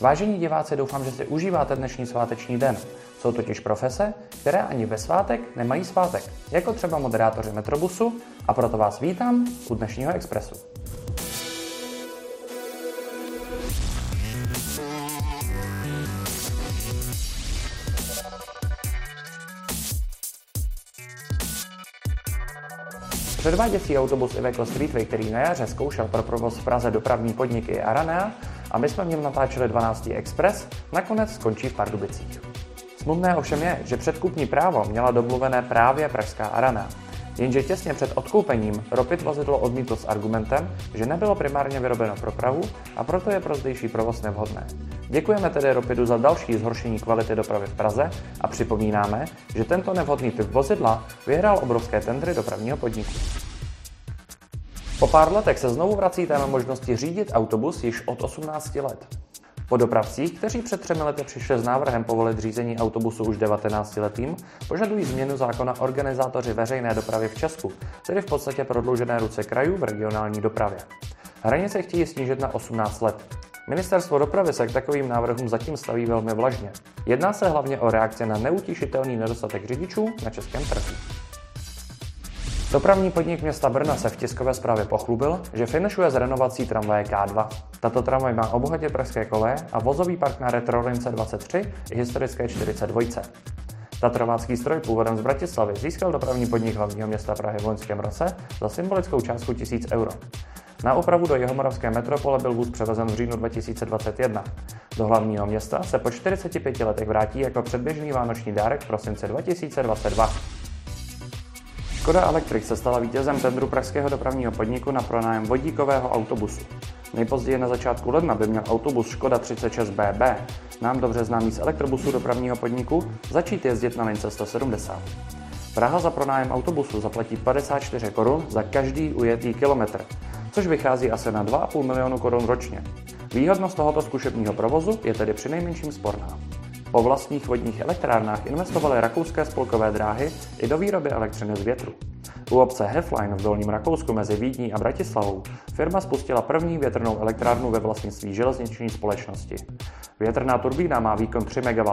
Vážení diváci, doufám, že si užíváte dnešní sváteční den. Jsou totiž profese, které ani ve svátek nemají svátek, jako třeba moderátoři Metrobusu, a proto vás vítám u dnešního Expressu. Předváděcí autobus Iveco Streetway, který na jaře zkoušel pro provoz v Praze dopravní podniky Aranea a my jsme v něm natáčeli 12. Express, nakonec skončí v Pardubicích. Smutné ovšem je, že předkupní právo měla domluvené právě pražská Aranea. Jenže těsně před odkoupením Ropit vozidlo odmítl s argumentem, že nebylo primárně vyrobeno pro Prahu a proto je pro zdejší provoz nevhodné. Děkujeme tedy Ropidu za další zhoršení kvality dopravy v Praze a připomínáme, že tento nevhodný typ vozidla vyhrál obrovské tendry dopravního podniku. Po pár letech se znovu vrací téma možnosti řídit autobus již od 18 let. Po dopravcích, kteří před třemi lety přišli s návrhem povolit řízení autobusu už 19-letým, požadují změnu zákona organizátoři veřejné dopravy v Česku, tedy v podstatě prodloužené ruce krajů v regionální dopravě. Hranice chtějí snížit na 18 let. Ministerstvo dopravy se k takovým návrhům zatím staví velmi vlažně. Jedná se hlavně o reakci na neutišitelný nedostatek řidičů na českém trhu. Dopravní podnik města Brna se v tiskové zprávě pochlubil, že finišuje s renovací tramvaje K2. Tato tramvaj má obohatě pražské koleje a vozový park na Retrolince 23 i historické 42. Tatrovácký stroj původem z Bratislavy získal dopravní podnik hlavního města Prahy v loňském roce za symbolickou částku 1000 euro. Na opravu do Jihomoravské metropole byl vůz převezen v říjnu 2021. Do hlavního města se po 45 letech vrátí jako předběžný vánoční dárek v prosince 2022. Škoda Electric se stala vítězem tendru pražského dopravního podniku na pronájem vodíkového autobusu. Nejpozději na začátku ledna by měl autobus Škoda 36BB, nám dobře známý z elektrobusu dopravního podniku, začít jezdit na lince 170. Praha za pronájem autobusu zaplatí 54 korun za každý ujetý kilometr, což vychází asi na 2,5 milionu korun ročně. Výhodnost tohoto zkušebního provozu je tedy přinejmenším sporná. Po vlastních vodních elektrárnách investovaly rakouské spolkové dráhy i do výroby elektřiny z větru. U obce Heflein v Dolním Rakousku mezi Vídní a Bratislavou firma spustila první větrnou elektrárnu ve vlastnictví železniční společnosti. Větrná turbína má výkon 3 MW.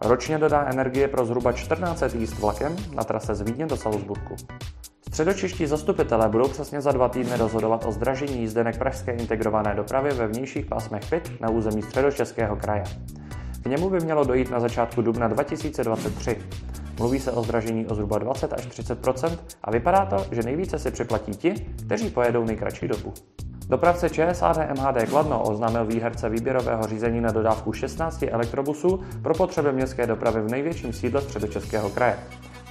Ročně dodá energie pro zhruba 14 jízd vlakem na trase z Vídně do Salzburgu. Středočeští zastupitelé budou přesně za dva týdny rozhodovat o zdražení jízdenek pražské integrované dopravy ve vnějších pásmech PIT na území středočeského kraje. K němu by mělo dojít na začátku dubna 2023. Mluví se o zdražení o zhruba 20 až 30% a vypadá to, že nejvíce si připlatí ti, kteří pojedou nejkratší dobu. Dopravce ČSAD MHD Kladno oznámil výherce výběrového řízení na dodávku 16 elektrobusů pro potřeby městské dopravy v největším sídle středočeského kraje.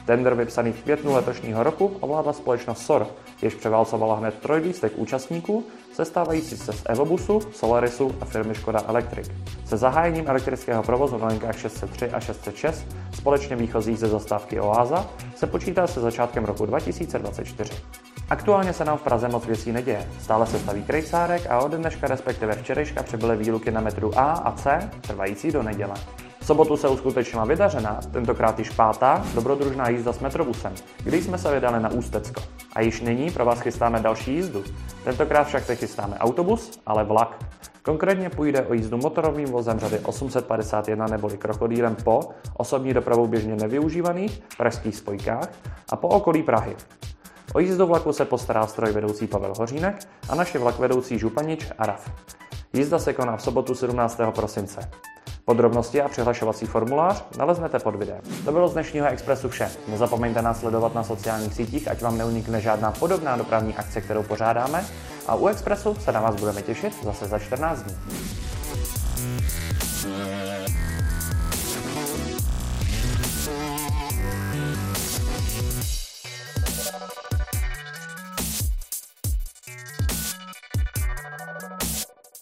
Tender vypsaný v květnu letošního roku ovládla společnost SOR, jež převálcovala hned trojlístek účastníků, sestávající se z Evobusu, Solarisu a firmy Škoda Electric. Se zahájením elektrického provozu na linkách 603 a 606, společně výchozí ze zastávky Oáza, se počítá se začátkem roku 2024. Aktuálně se nám v Praze moc věcí neděje. Stále se staví krejsárek a od dneška respektive včerejška přibyly výluky na metru A a C, trvající do neděle. V sobotu se uskutečnila vydařená, tentokrát již pátá, dobrodružná jízda s metrobusem, kdy jsme se vydali na Ústecko. A již nyní pro vás chystáme další jízdu. Tentokrát však chystáme autobus, ale vlak. Konkrétně půjde o jízdu motorovým vozem řady 851 neboli krokodýlem po osobní dopravou běžně nevyužívaných pražských spojkách a po okolí Prahy. O jízdu vlaku se postará stroj vedoucí Pavel Hořínek a naše vlak vedoucí Županič Raf. Jízda se koná v sobotu 17. prosince. Podrobnosti a přihlašovací formulář naleznete pod videem. To bylo z dnešního Expressu vše. Nezapomeňte nás sledovat na sociálních sítích, ať vám neunikne žádná podobná dopravní akce, kterou pořádáme. A u Expressu se na vás budeme těšit zase za 14 dní.